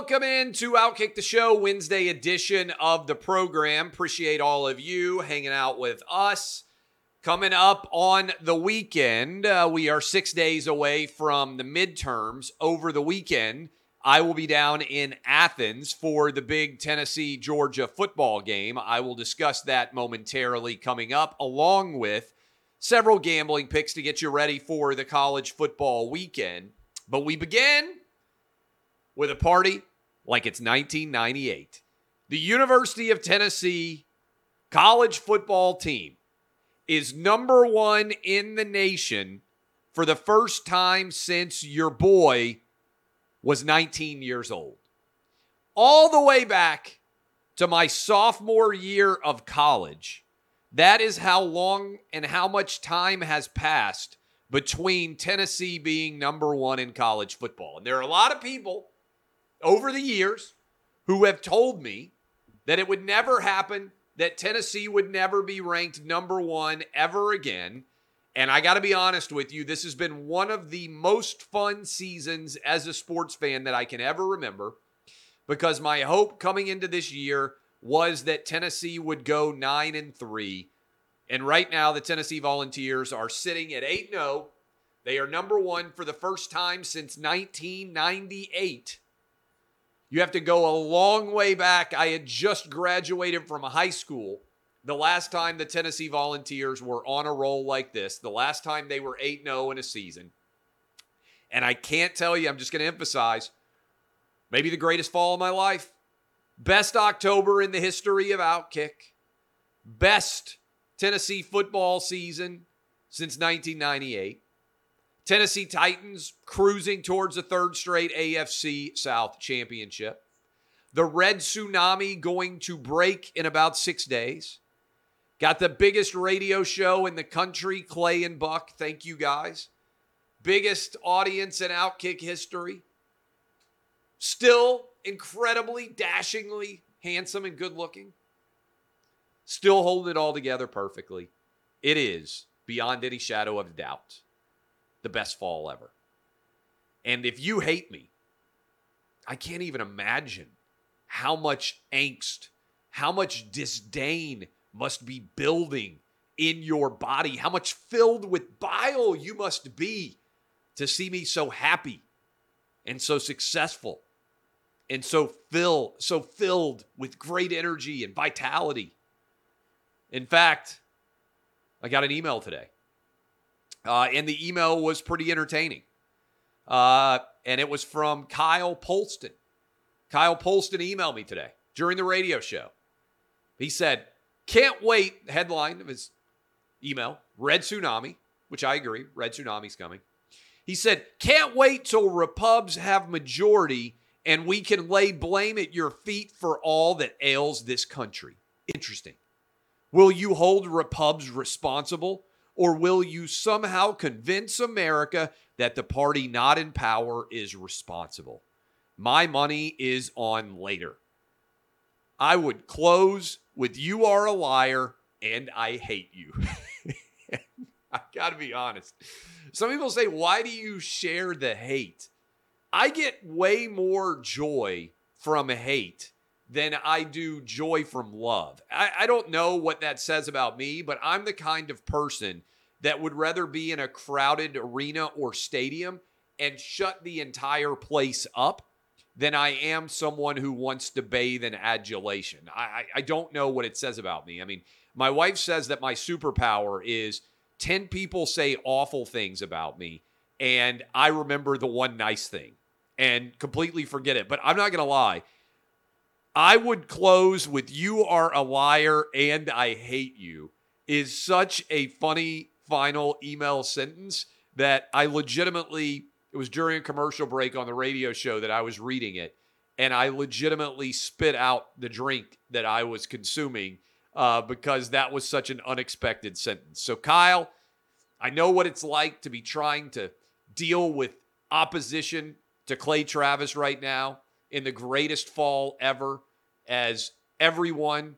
Welcome in to Outkick the Show, Wednesday edition of the program. Appreciate all of you hanging out with us. Coming up on the weekend, uh, we are six days away from the midterms. Over the weekend, I will be down in Athens for the big Tennessee Georgia football game. I will discuss that momentarily coming up, along with several gambling picks to get you ready for the college football weekend. But we begin with a party like it's 1998. The University of Tennessee college football team is number one in the nation for the first time since your boy was 19 years old. All the way back to my sophomore year of college. That is how long and how much time has passed between Tennessee being number one in college football. And there are a lot of people over the years who have told me that it would never happen, that Tennessee would never be ranked number one ever again. And I got to be honest with you, this has been one of the most fun seasons as a sports fan that I can ever remember because my hope coming into this year was that Tennessee would go 9 and 3. And right now the Tennessee Volunteers are sitting at 8 0. They are number 1 for the first time since 1998. You have to go a long way back. I had just graduated from high school the last time the Tennessee Volunteers were on a roll like this, the last time they were 8 0 in a season. And I can't tell you, I'm just going to emphasize maybe the greatest fall of my life. Best October in the history of Outkick. Best Tennessee football season since 1998. Tennessee Titans cruising towards the third straight AFC South championship. The red tsunami going to break in about six days. Got the biggest radio show in the country, Clay and Buck. Thank you guys. Biggest audience in Outkick history. Still incredibly, dashingly handsome and good looking. Still holding it all together perfectly. It is, beyond any shadow of doubt, the best fall ever. And if you hate me, I can't even imagine how much angst, how much disdain must be building in your body, how much filled with bile you must be to see me so happy and so successful and so fill so filled with great energy and vitality. In fact, I got an email today. Uh, and the email was pretty entertaining. Uh, and it was from Kyle Polston. Kyle Polston emailed me today during the radio show. He said, Can't wait, headline of his email, Red Tsunami, which I agree, Red Tsunami's coming. He said, Can't wait till Repubs have majority and we can lay blame at your feet for all that ails this country. Interesting. Will you hold Repubs responsible or will you somehow convince America that the party not in power is responsible? My money is on later. I would close with You Are a Liar and I Hate You. I got to be honest. Some people say, Why do you share the hate? I get way more joy from hate than I do joy from love. I, I, don't know what that says about me, but I'm the kind of person that would rather be in a crowded arena or stadium and shut the entire place up than I am someone who wants to bathe in adulation. I, I, don't know what it says about me. I mean, my wife says that my superpower is 10 people say awful things about me, and I remember the one nice thing and completely forget it. But I'm not going to lie. I would close with You are a liar and I hate you is such a funny final email sentence that I legitimately, it was during a commercial break on the radio show that I was reading it. and I legitimately spit out the drink that I was consuming uh, because that was such an unexpected sentence. So, Kyle, I know what it's like to be trying to deal with opposition to Clay Travis right now in the greatest fall ever, as everyone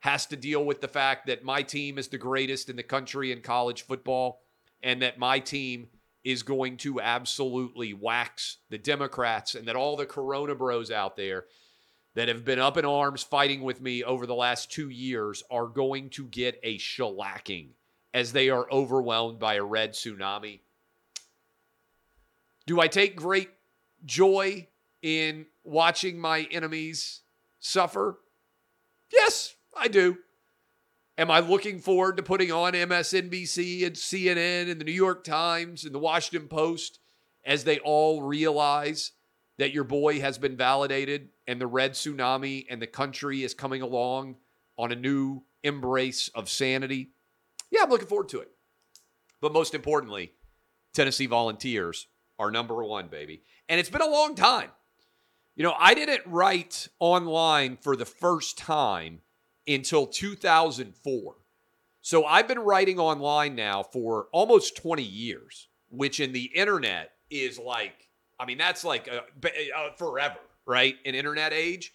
has to deal with the fact that my team is the greatest in the country in college football and that my team is going to absolutely wax the Democrats and that all the Corona bros out there that have been up in arms fighting with me over the last two years are going to get a shellacking as they are overwhelmed by a red tsunami. Do I take great joy in watching my enemies suffer? Yes, I do. Am I looking forward to putting on MSNBC and CNN and the New York Times and the Washington Post as they all realize that your boy has been validated and the red tsunami and the country is coming along on a new embrace of sanity? Yeah, I'm looking forward to it. But most importantly, Tennessee Volunteers are number one, baby. And it's been a long time. You know, I didn't write online for the first time until 2004. So I've been writing online now for almost 20 years, which in the internet is like, I mean, that's like a, a forever, right? An internet age.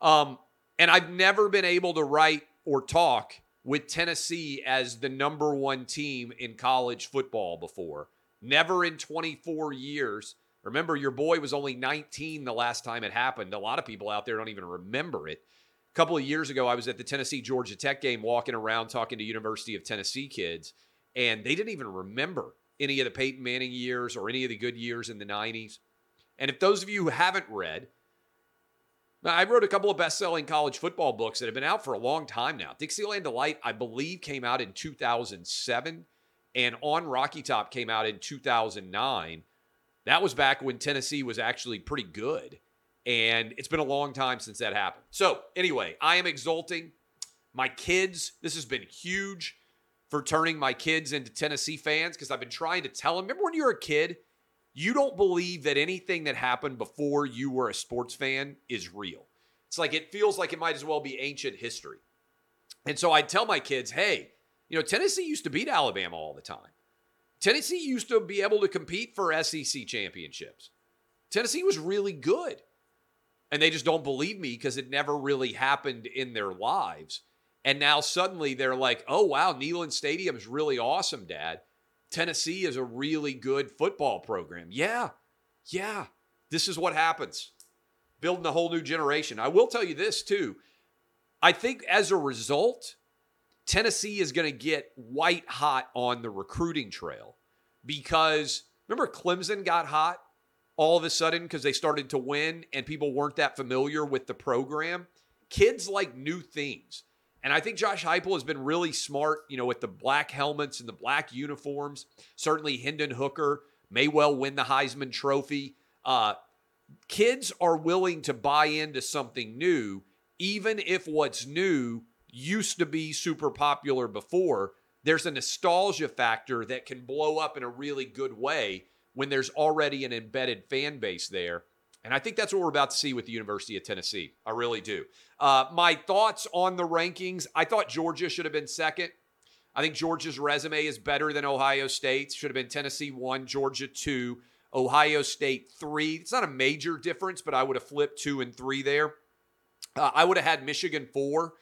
Um, and I've never been able to write or talk with Tennessee as the number one team in college football before. Never in 24 years. Remember, your boy was only 19 the last time it happened. A lot of people out there don't even remember it. A couple of years ago, I was at the Tennessee Georgia Tech game walking around talking to University of Tennessee kids, and they didn't even remember any of the Peyton Manning years or any of the good years in the 90s. And if those of you who haven't read, I wrote a couple of best selling college football books that have been out for a long time now. Dixieland Delight, I believe, came out in 2007, and On Rocky Top came out in 2009. That was back when Tennessee was actually pretty good. And it's been a long time since that happened. So, anyway, I am exulting. My kids, this has been huge for turning my kids into Tennessee fans because I've been trying to tell them. Remember when you were a kid, you don't believe that anything that happened before you were a sports fan is real. It's like it feels like it might as well be ancient history. And so I tell my kids, hey, you know, Tennessee used to beat Alabama all the time. Tennessee used to be able to compete for SEC championships. Tennessee was really good and they just don't believe me because it never really happened in their lives. And now suddenly they're like, oh, wow, Neyland Stadium is really awesome, Dad. Tennessee is a really good football program. Yeah, yeah, this is what happens. Building a whole new generation. I will tell you this, too. I think as a result, Tennessee is going to get white hot on the recruiting trail because remember Clemson got hot all of a sudden because they started to win and people weren't that familiar with the program. Kids like new things. And I think Josh Heupel has been really smart, you know, with the black helmets and the black uniforms. Certainly, Hendon Hooker may well win the Heisman Trophy. Uh, kids are willing to buy into something new, even if what's new used to be super popular before. There's a nostalgia factor that can blow up in a really good way when there's already an embedded fan base there. And I think that's what we're about to see with the University of Tennessee. I really do. Uh, my thoughts on the rankings I thought Georgia should have been second. I think Georgia's resume is better than Ohio State's. Should have been Tennessee one, Georgia two, Ohio State three. It's not a major difference, but I would have flipped two and three there. Uh, I would have had Michigan four.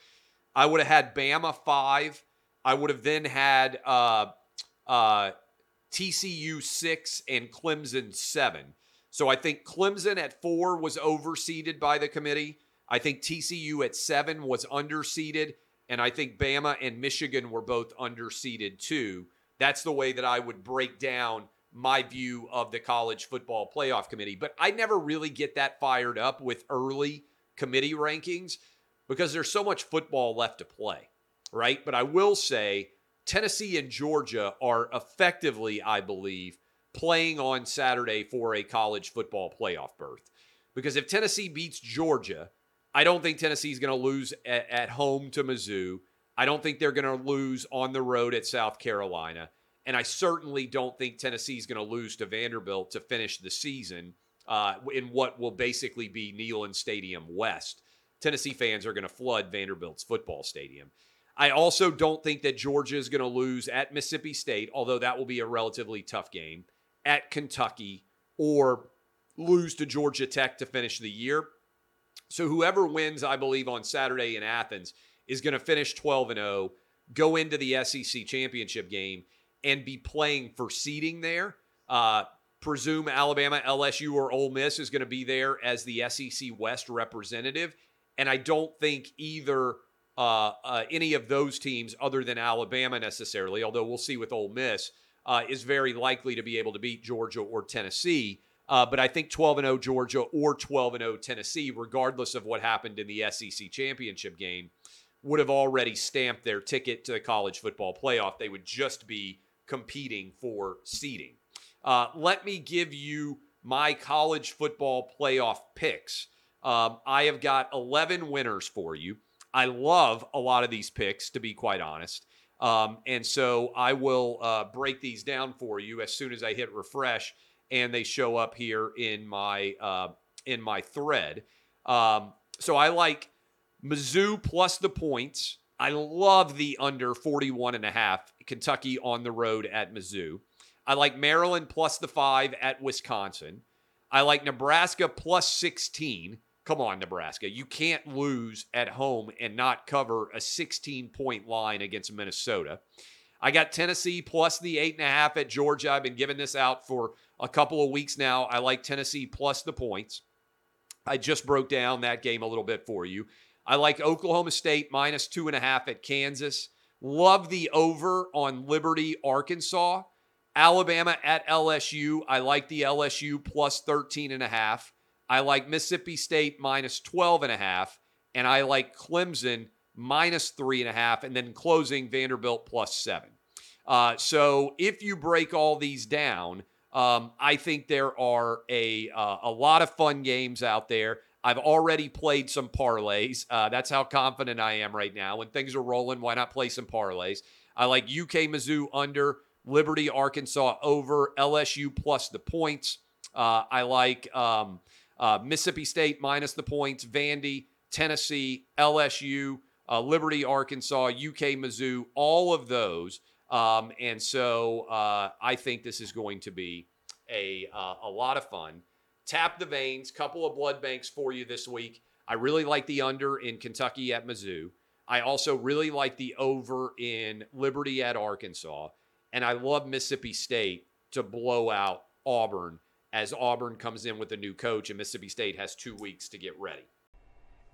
I would have had Bama five. I would have then had uh, uh, TCU six, and Clemson seven. So I think Clemson at four was overseeded by the committee. I think TCU at seven was underseeded. And I think Bama and Michigan were both underseeded too. That's the way that I would break down my view of the college football playoff committee. But I never really get that fired up with early committee rankings because there's so much football left to play, right? But I will say Tennessee and Georgia are effectively, I believe, playing on Saturday for a college football playoff berth. Because if Tennessee beats Georgia, I don't think Tennessee is going to lose at, at, home to Mizzou. I don't think they're going to lose on the road at South Carolina. And I certainly don't think Tennessee is going to lose to Vanderbilt to finish the season uh, in what will basically be Neyland Stadium West. Tennessee fans are going to flood Vanderbilt's football stadium. I also don't think that Georgia is going to lose at Mississippi State, although that will be a relatively tough game, at Kentucky, or lose to Georgia Tech to finish the year. So whoever wins, I believe, on Saturday in Athens is going to finish 12 and 0, go into the SEC championship game, and be playing for seeding there. Uh, presume Alabama, LSU, or Ole Miss is going to be there as the SEC West representative. And I don't think either uh, uh, any of those teams, other than Alabama necessarily, although we'll see with Ole Miss, uh, is very likely to be able to beat Georgia or Tennessee. Uh, but I think 12 and 0 Georgia or 12 and 0 Tennessee, regardless of what happened in the SEC championship game, would have already stamped their ticket to the college football playoff. They would just be competing for seeding. Uh, let me give you my college football playoff picks. Um, I have got 11 winners for you. I love a lot of these picks, to be quite honest. Um, and so I will uh, break these down for you as soon as I hit refresh and they show up here in my uh, in my thread. Um, so I like Mizzou plus the points. I love the under 41 and a half Kentucky on the road at Mizzou. I like Maryland plus the five at Wisconsin. I like Nebraska plus 16. Come on, Nebraska. You can't lose at home and not cover a 16 point line against Minnesota. I got Tennessee plus the eight and a half at Georgia. I've been giving this out for a couple of weeks now. I like Tennessee plus the points. I just broke down that game a little bit for you. I like Oklahoma State minus two and a half at Kansas. Love the over on Liberty, Arkansas. Alabama at LSU. I like the LSU plus 13 and a half. I like Mississippi State minus 12 and a half. And I like Clemson minus three and a half. And then closing Vanderbilt plus seven. Uh, so if you break all these down, um, I think there are a uh, a lot of fun games out there. I've already played some parlays. Uh, that's how confident I am right now. When things are rolling, why not play some parlays? I like UK Mizzou under, Liberty Arkansas over, LSU plus the points. Uh, I like um, uh, Mississippi State minus the points, Vandy, Tennessee, LSU, uh, Liberty Arkansas, UK Mizzou, all of those. Um, and so uh, I think this is going to be a, uh, a lot of fun. Tap the veins, couple of blood banks for you this week. I really like the under in Kentucky at Mizzou. I also really like the over in Liberty at Arkansas. And I love Mississippi State to blow out Auburn as Auburn comes in with a new coach and Mississippi State has two weeks to get ready.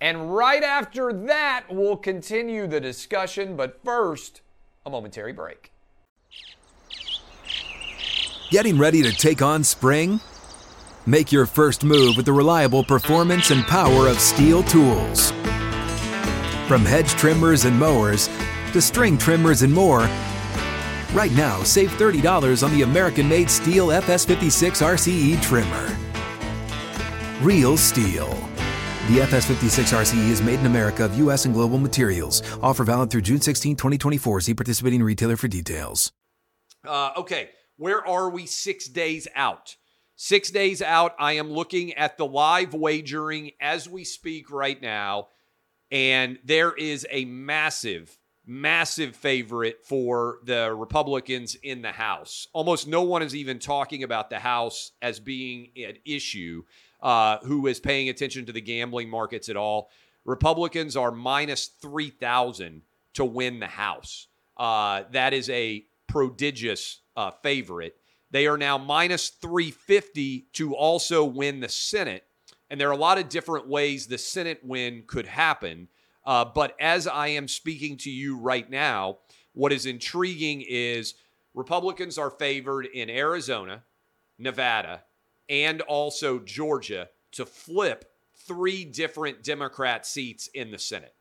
And right after that, we'll continue the discussion. But first, a momentary break. Getting ready to take on spring? Make your first move with the reliable performance and power of STIHL tools. From hedge trimmers and mowers to string trimmers and more, right now save $30 on the American made STIHL FS56 RCE trimmer. Real STIHL. The FS56 RCE is made in America of U.S. and global materials. Offer valid through June 16, 2024. See participating retailer for details. Uh, okay, where are we six days out? Six days out, I am looking at the live wagering as we speak right now, and there is a massive, massive favorite for the Republicans in the House. Almost no one is even talking about the House as being an issue uh, who is paying attention to the gambling markets at all. Republicans are minus 3,000 to win the House. Uh, that is a prodigious uh, favorite. They are now minus 350 to also win the Senate. And there are a lot of different ways the Senate win could happen. Uh, but as I am speaking to you right now, what is intriguing is Republicans are favored in Arizona, Nevada, and also Georgia to flip three different Democrat seats in the Senate.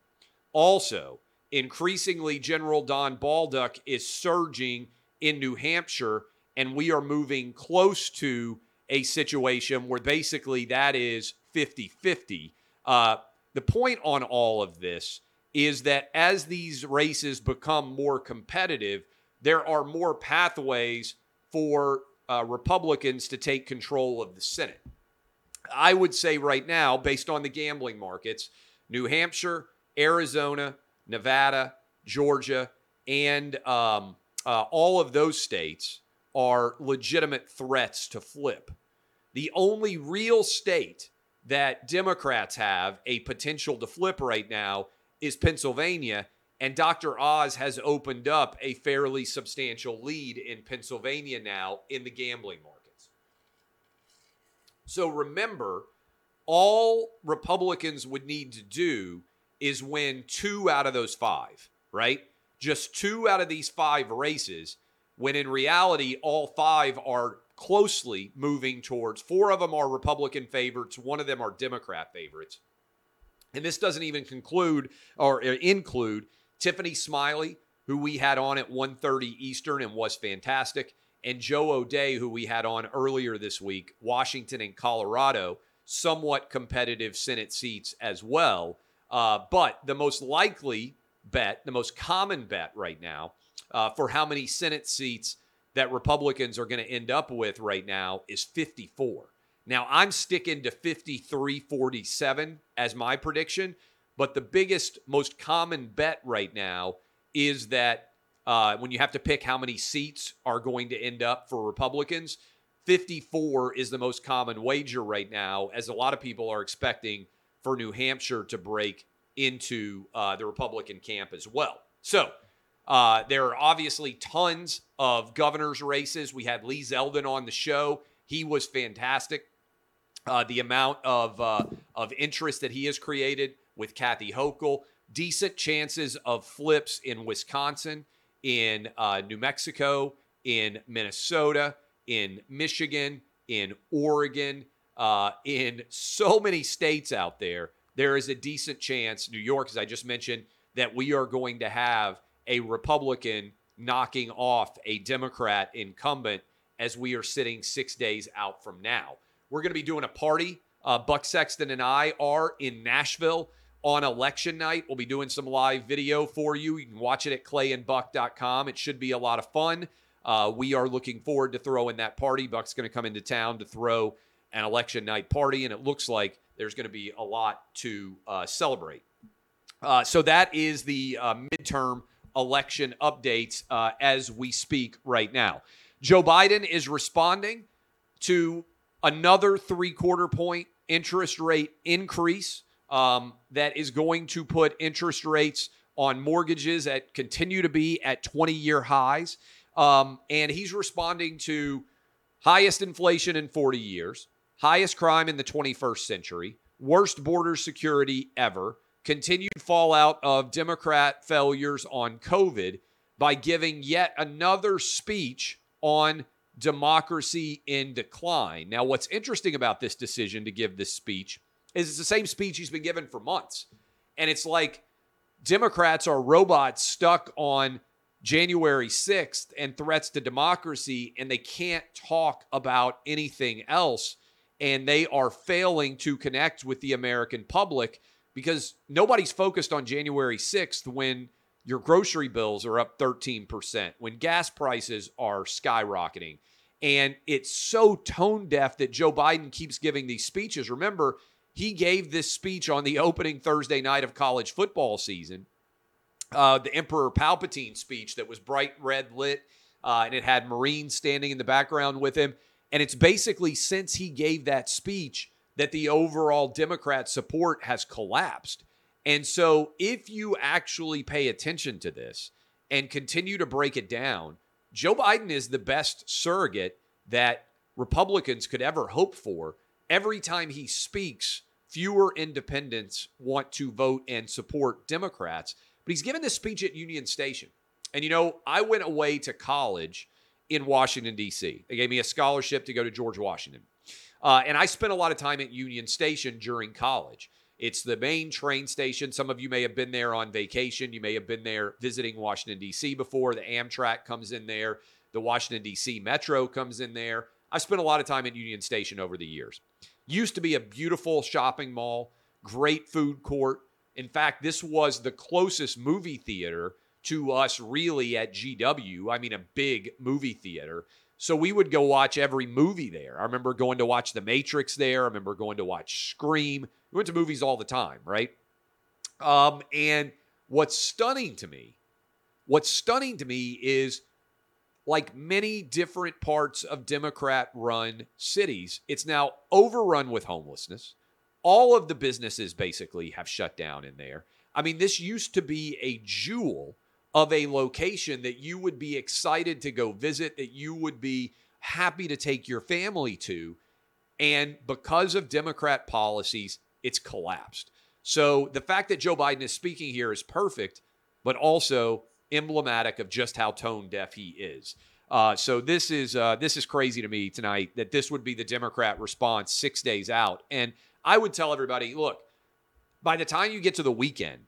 Also, increasingly, General Don Bolduc is surging in New Hampshire, and we are moving close to a situation where basically that is 50 50. Uh, the point on all of this is that as these races become more competitive, there are more pathways for uh, Republicans to take control of the Senate. I would say right now, based on the gambling markets, New Hampshire, Arizona, Nevada, Georgia, and um, uh, all of those states are legitimate threats to flip. The only real state that Democrats have a potential to flip right now is Pennsylvania. And Dr. Oz has opened up a fairly substantial lead in Pennsylvania now in the gambling markets. So remember, all Republicans would need to do is win two out of those five, right? Just two out of these five races, when in reality, all five are closely moving towards four of them are Republican favorites, one of them are Democrat favorites. And this doesn't even conclude or uh, include Tiffany Smiley, who we had on at 1:30 Eastern and was fantastic, and Joe O'Dea, who we had on earlier this week, Washington and Colorado, somewhat competitive Senate seats as well. Uh, but the most likely bet, the most common bet right now uh, for how many Senate seats that Republicans are going to end up with right now is 54. Now, I'm sticking to 53 47 as my prediction, but the biggest, most common bet right now is that uh, when you have to pick how many seats are going to end up for Republicans, 54 is the most common wager right now, as a lot of people are expecting for New Hampshire to break into uh, the Republican camp as well. So, uh, there are obviously tons of governor's races. We had Lee Zeldin on the show. He was fantastic. Uh, the amount of uh, of interest that he has created with Kathy Hochul, decent chances of flips in Wisconsin, in uh, New Mexico, in Minnesota, in Michigan, in Oregon, uh, in so many states out there. There is a decent chance, New York, as I just mentioned, that we are going to have a Republican knocking off a Democrat incumbent as we are sitting six days out from now. We're going to be doing a party. Uh, Buck Sexton and I are in Nashville on election night. We'll be doing some live video for you. You can watch it at clayandbuck.com. It should be a lot of fun. Uh, we are looking forward to throwing that party. Buck's going to come into town to throw an election night party, and it looks like there's going to be a lot to uh, celebrate. Uh, so that is the uh, midterm election updates uh, as we speak right now. Joe Biden is responding to another three quarter point interest rate increase um, that is going to put interest rates on mortgages that continue to be at 20 year highs. Um, and he's responding to highest inflation in 40 years, highest crime in the 21st century, worst border security ever, continued fallout of Democrat failures on COVID by giving yet another speech on democracy in decline. Now, what's interesting about this decision to give this speech is it's the same speech he's been given for months. And it's like Democrats are robots stuck on January 6th and threats to democracy, and they can't talk about anything else. And they are failing to connect with the American public because nobody's focused on January 6th when your grocery bills are up 13%, when gas prices are skyrocketing. And it's so tone deaf that Joe Biden keeps giving these speeches. Remember, he gave this speech on the opening Thursday night of college football season, uh, the Emperor Palpatine speech that was bright red lit, uh, and it had Marines standing in the background with him. And it's basically since he gave that speech that the overall Democrat support has collapsed. And so, if you actually pay attention to this and continue to break it down, Joe Biden is the best surrogate that Republicans could ever hope for. Every time he speaks, fewer independents want to vote and support Democrats. But he's given this speech at Union Station. And you know, I went away to college in Washington, D.C. They gave me a scholarship to go to George Washington. Uh, and I spent a lot of time at Union Station during college. It's the main train station. Some of you may have been there on vacation. You may have been there visiting Washington, D.C. before. The Amtrak comes in there, the Washington, D.C. Metro comes in there. I spent a lot of time at Union Station over the years. Used to be a beautiful shopping mall, great food court. In fact, this was the closest movie theater to us really at GW. I mean, a big movie theater. So we would go watch every movie there. I remember going to watch The Matrix there. I remember going to watch Scream. We went to movies all the time, right? Um, and what's stunning to me, what's stunning to me is like many different parts of Democrat run cities, it's now overrun with homelessness. All of the businesses basically have shut down in there. I mean, this used to be a jewel of a location that you would be excited to go visit, that you would be happy to take your family to. And because of Democrat policies, it's collapsed. So the fact that Joe Biden is speaking here is perfect, but also emblematic of just how tone deaf he is. Uh, so this is uh, this is crazy to me tonight that this would be the Democrat response six days out. And I would tell everybody, look, by the time you get to the weekend,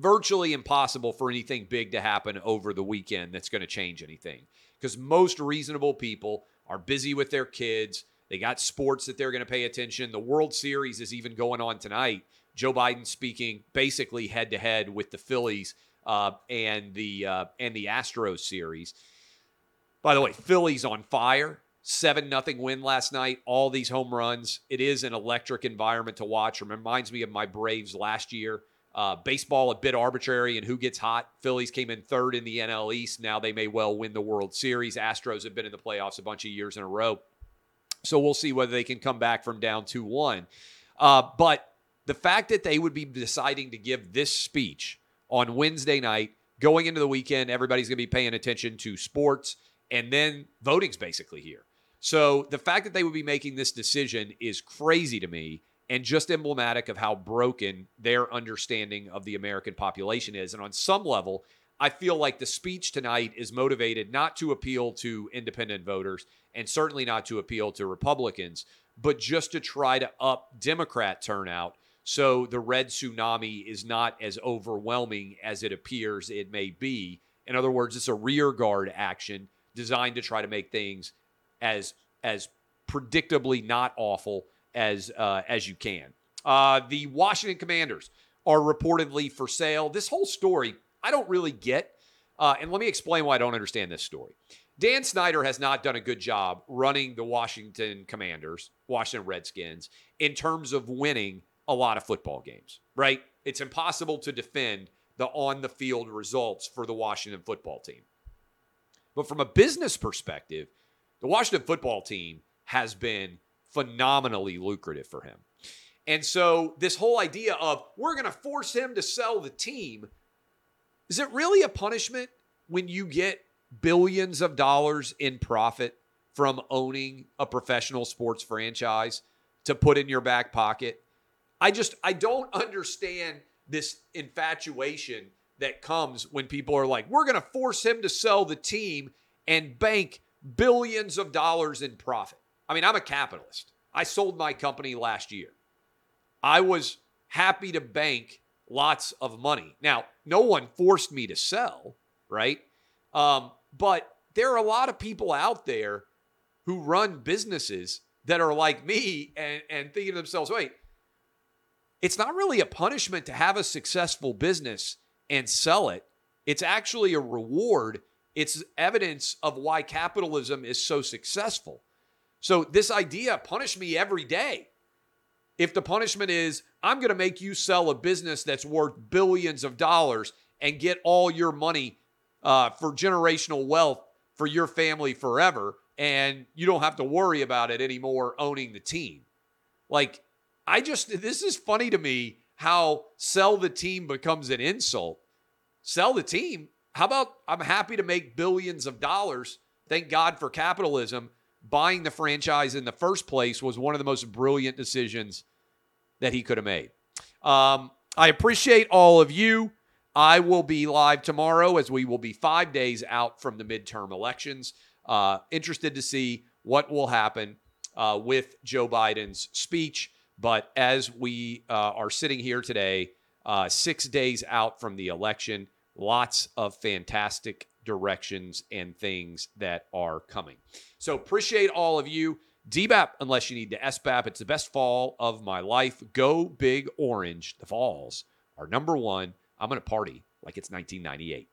virtually impossible for anything big to happen over the weekend that's going to change anything because most reasonable people are busy with their kids. They got sports that they're going to pay attention. The World Series is even going on tonight. Joe Biden speaking basically head to head with the Phillies uh, and the uh, and the Astros series. By the way, Phillies on fire. 7 nothing win last night. All these home runs. It is an electric environment to watch. Reminds me of my Braves last year. Uh, baseball a bit arbitrary and who gets hot. Phillies came in third in the NL East. Now they may well win the World Series. Astros have been in the playoffs a bunch of years in a row. So we'll see whether they can come back from down 2 1. Uh, but the fact that they would be deciding to give this speech on Wednesday night, going into the weekend, everybody's going to be paying attention to sports, and then voting's basically here. So the fact that they would be making this decision is crazy to me and just emblematic of how broken their understanding of the American population is. And on some level, I feel like the speech tonight is motivated not to appeal to independent voters and certainly not to appeal to Republicans, but just to try to up Democrat turnout so the red tsunami is not as overwhelming as it appears it may be. In other words, it's a rear guard action designed to try to make things as as predictably not awful as uh, as you can. Uh, the Washington Commanders are reportedly for sale. This whole story I don't really get, uh, and let me explain why I don't understand this story. Dan Snyder has not done a good job running the Washington Commanders, Washington Redskins, in terms of winning a lot of football games, right? It's impossible to defend the on the field results for the Washington football team. But from a business perspective, the Washington football team has been phenomenally lucrative for him. And so, this whole idea of we're going to force him to sell the team is it really a punishment when you get billions of dollars in profit from owning a professional sports franchise to put in your back pocket? I just I don't understand this infatuation that comes when people are like, we're going to force him to sell the team and bank billions of dollars in profit. I mean, I'm a capitalist. I sold my company last year. I was happy to bank lots of money. Now, no one forced me to sell, right? Um, but there are a lot of people out there who run businesses that are like me and, and thinking to themselves, wait, it's not really a punishment to have a successful business and sell it. It's actually a reward. It's evidence of why capitalism is so successful. So, this idea punish me every day. If the punishment is, I'm going to make you sell a business that's worth billions of dollars and get all your money uh, for generational wealth for your family forever, and you don't have to worry about it anymore owning the team. Like, I just, this is funny to me how sell the team becomes an insult. Sell the team. How about I'm happy to make billions of dollars. Thank God for capitalism. Buying the franchise in the first place was one of the most brilliant decisions that he could have made. Um, I appreciate all of you. I will be live tomorrow as we will be five days out from the midterm elections. Uh, interested to see what will happen uh, with Joe Biden's speech. But as we uh, are sitting here today, uh, six days out from the election, lots of fantastic directions and things that are coming. So appreciate all of you. DBAP, unless you need the SBAP, it's the best fall of my life. Go big orange. The Vols are number one. I'm going to party like it's 1998.